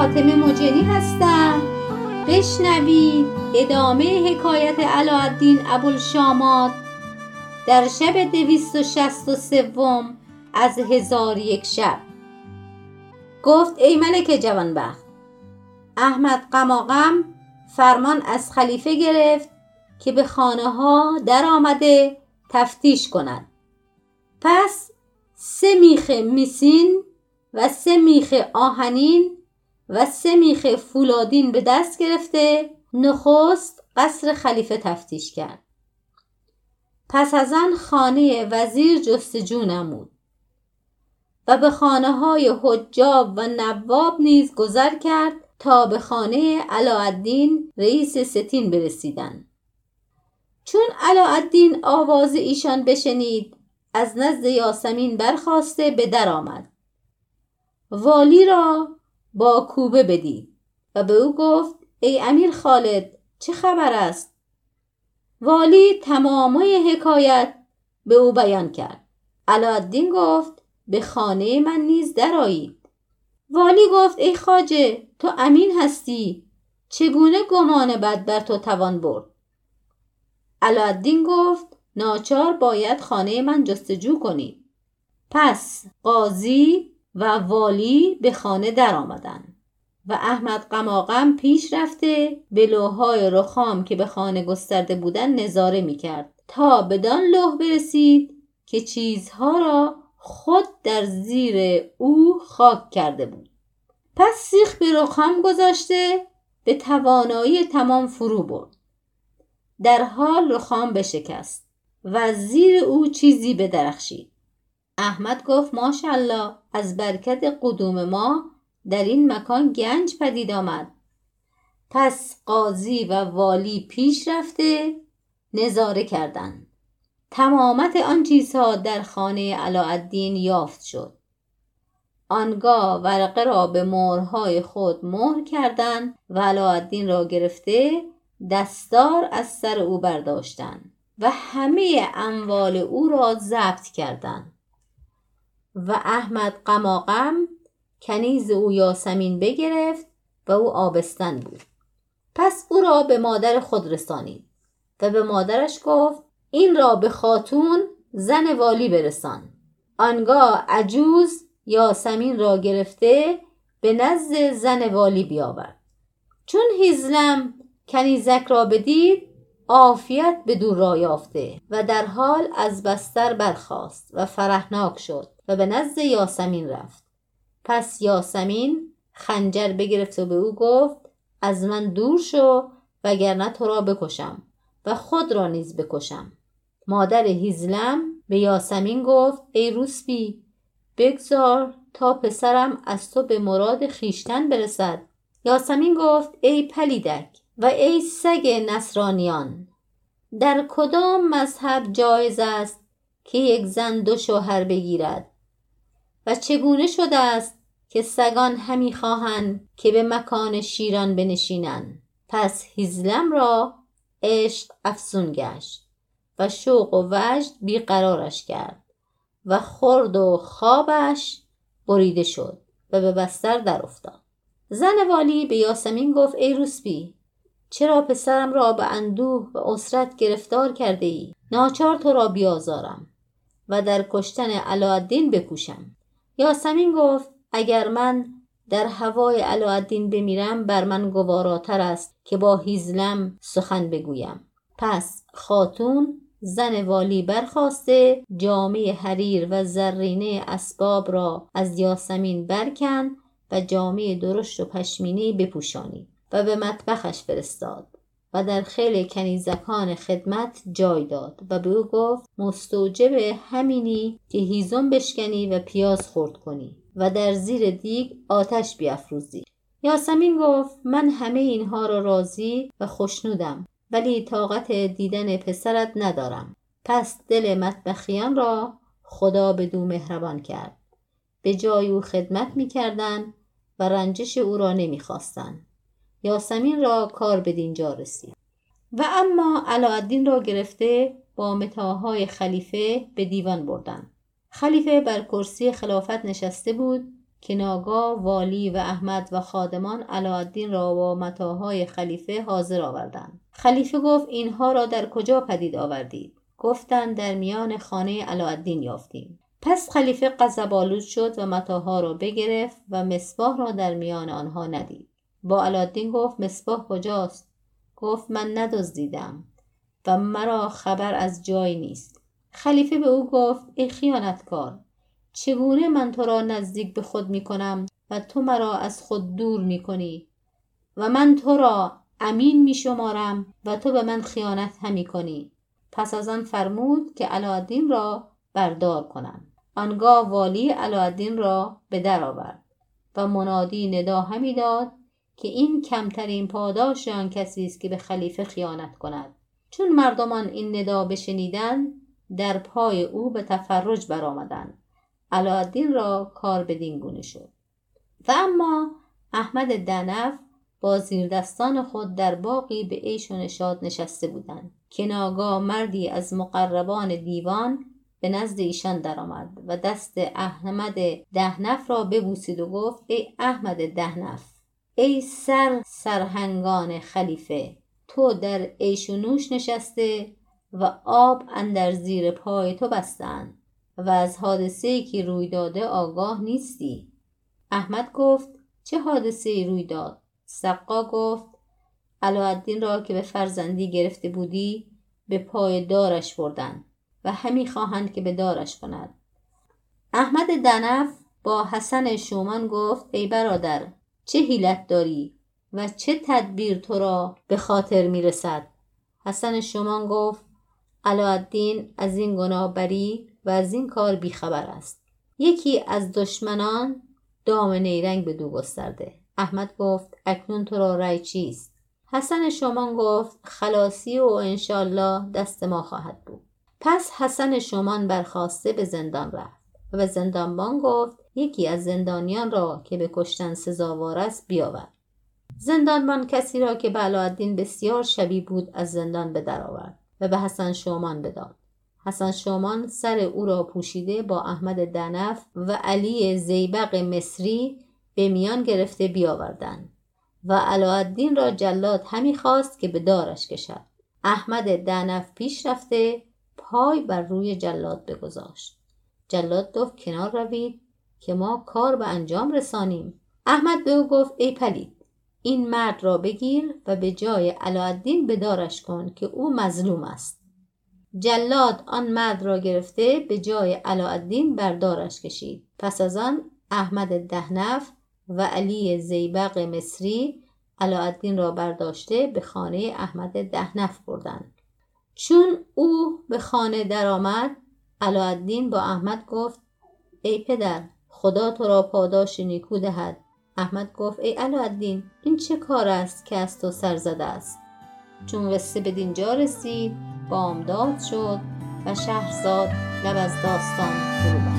فاطمه مجنی هستم. بشنوید ادامه حکایت علاءالدین ابوالشامات در شب دویست و شست و سوم از هزار یک شب. گفت ای ملک جوانبخت احمد قماقم فرمان از خلیفه گرفت که به خانه ها در آمده تفتیش کند. پس سه میخ میسین و سه میخ آهنین و سه میخ فولادین به دست گرفته نخست قصر خلیفه تفتیش کرد. پس از آن خانه وزیر جستجو نمود و به خانه های حجاب و نواب نیز گذر کرد تا به خانه علاءالدین رئیس ستین برسیدند چون علاءالدین آواز ایشان بشنید از نزد یاسمین برخواسته به در آمد. والی را با کوبه بدید و به او گفت ای امیر خالد چه خبر است؟ والی تمامای حکایت به او بیان کرد. علاءالدین گفت به خانه من نیز درآیید. والی گفت ای خاجه تو امین هستی. چگونه گمان بد بر تو توان برد؟ علاءالدین گفت ناچار باید خانه من جستجو کنید پس قاضی و والی به خانه در آمدن و احمد قماقم پیش رفته به لوهای رخام که به خانه گسترده بودن نظاره می کرد تا بدان لوح برسید که چیزها را خود در زیر او خاک کرده بود. پس سیخ به رخام گذاشته به توانایی تمام فرو برد. در حال رخام بشکست و زیر او چیزی بدرخشید. احمد گفت ماشاءالله از برکت قدوم ما در این مکان گنج پدید آمد. پس قاضی و والی پیش رفته نظاره کردند. تمامت آن چیزها در خانه علاءالدین یافت شد. آنگاه ورقه را به مهرهای خود مهر کردند و علاءالدین را گرفته دستار از سر او برداشتند و همه اموال او را ضبط کردند. و احمد قماقم کنیز او یاسمین بگرفت و او آبستن بود. پس او را به مادر خود رسانید و به مادرش گفت این را به خاتون زن والی برسان. آنگاه عجوز یاسمین را گرفته به نزد زن والی بیاورد. چون هیزلم کنیزک را بدید عافیت به دور را یافته و در حال از بستر برخاست و فرحناک شد و به نزد یاسمین رفت. پس یاسمین خنجر بگرفت و به او گفت از من دور شو وگرنه تو را بکشم و خود را نیز بکشم. مادر هیزلم به یاسمین گفت ای روسبی بگذار تا پسرم از تو به مراد خیشتن برسد. یاسمین گفت ای پلیدک و ای سگ نصرانیان در کدام مذهب جایز است که یک زن دو شوهر بگیرد؟ و چگونه شده است که سگان همی خواهند که به مکان شیران بنشینند؟ پس هیزلم را عشق افسون گشت و شوق و وجد بیقرارش کرد و خورد و خوابش بریده شد و به بستر در افتاد. زن والی به یاسمین گفت ای روسبی چرا پسرم را به اندوه و اسرت گرفتار کرده ای؟ ناچار تو را بیازارم و در کشتن علاءالدین بکوشم. یاسمین گفت اگر من در هوای علاءالدین بمیرم بر من گواراتر است که با هیزلم سخن بگویم. پس خاتون زن والی برخواسته جامعه حریر و زرینه اسباب را از یاسمین برکن و جامعه درشت و پشمینی بپوشانید و به مطبخش فرستاد و در خیل کنیزکان خدمت جای داد و به او گفت مستوجب همینی که هیزم بشکنی و پیاز خورد کنی و در زیر دیگ آتش بیافروزی. یاسمین گفت من همه اینها را راضی و خوشنودم ولی طاقت دیدن پسرت ندارم. پس دل مطبخیان را خدا به دو مهربان کرد. به جای او خدمت می‌کردند و رنجش او را نمی‌خواستند. یاسمین را کار به دینجا رسید. و اما علاءالدین را گرفته با متاهای خلیفه به دیوان بردن خلیفه بر کرسی خلافت نشسته بود که ناگاه والی و احمد و خادمان علاءالدین را با متاهای خلیفه حاضر آوردند. خلیفه گفت اینها را در کجا پدید آوردید؟ گفتند در میان خانه علاءالدین یافتیم. پس خلیفه غضبآلود شد و متاها را بگرفت و مصباح را در میان آنها ندید. با علادین گفت مصباح کجاست؟ گفت من ندزدیدم و مرا خبر از جای نیست. خلیفه به او گفت ای خیانتکار چگونه من تو را نزدیک به خود می کنم و تو مرا از خود دور می کنی و من تو را امین می شمارم و تو به من خیانت همی کنی. پس از آن فرمود که علادین را بردار کنند آنگاه والی علادین را به در آورد و منادی ندا همی داد که این کمترین پاداش آن کسی است که به خلیفه خیانت کند. چون مردمان این ندا بشنیدند در پای او به تفرج برآمدند. علادین را کار بدین گونه شد. و اما احمد دنف با زیردستان خود در باقی به عیش و نشاد نشسته بودند که ناگاه مردی از مقربان دیوان به نزد ایشان درآمد و دست احمد دهنف را ببوسید و گفت ای احمد دهنف ای سر سرهنگان خلیفه تو در عیش و نوش نشسته و آب اندر زیر پای تو بستند و از حادثه که روی داده آگاه نیستی. احمد گفت چه حادثه روی داد؟ سقا گفت علاءالدین را که به فرزندی گرفته بودی به پای دارش بردند و همی خواهند که به دارش کند. احمد دنف با حسن شومان گفت ای برادر چه حیلت داری و چه تدبیر تو را به خاطر می‌رسد؟ حسن شومان گفت علاءالدین از این گناه بری و از این کار بیخبر است. یکی از دشمنان دام نیرنگ به دو گسترده. احمد گفت اکنون تو را رأی چیست؟ حسن شومان گفت خلاصی و انشالله دست ما خواهد بود. پس حسن شومان برخواسته به زندان رفت و زندانبان گفت یکی از زندانیان را که به کشتن سزاوار است بیاور. زندانبان کسی را که به علاءالدین بسیار شبیه بود از زندان به درآورد و به حسن شومان بداد. حسن شومان سر او را پوشیده با احمد دنف و علی زیبق مصری به میان گرفته بیاوردند و علاءالدین را جلاد همی خواست که به دارش کشد. احمد دنف پیش رفته پای بر روی جلاد بگذاشت. جلاد گفت کنار روید. که ما کار به انجام رسانیم. احمد به او گفت ای پلید این مرد را بگیر و به جای علاءالدین بدارش کن که او مظلوم است. جلاد آن مرد را گرفته به جای علاءالدین بردارش کشید. پس از آن احمد دهنف و علی زیبق مصری علاءالدین را برداشته به خانه احمد دهنف بردند. چون او به خانه درآمد علاءالدین با احمد گفت ای پدر خدا تو را پاداش نیکو دهد. احمد گفت ای علاءالدین این چه کار است که از تو سر زده است؟ چون قصه به دینجا رسید بامداد شد و شهرزاد لب از داستان فرو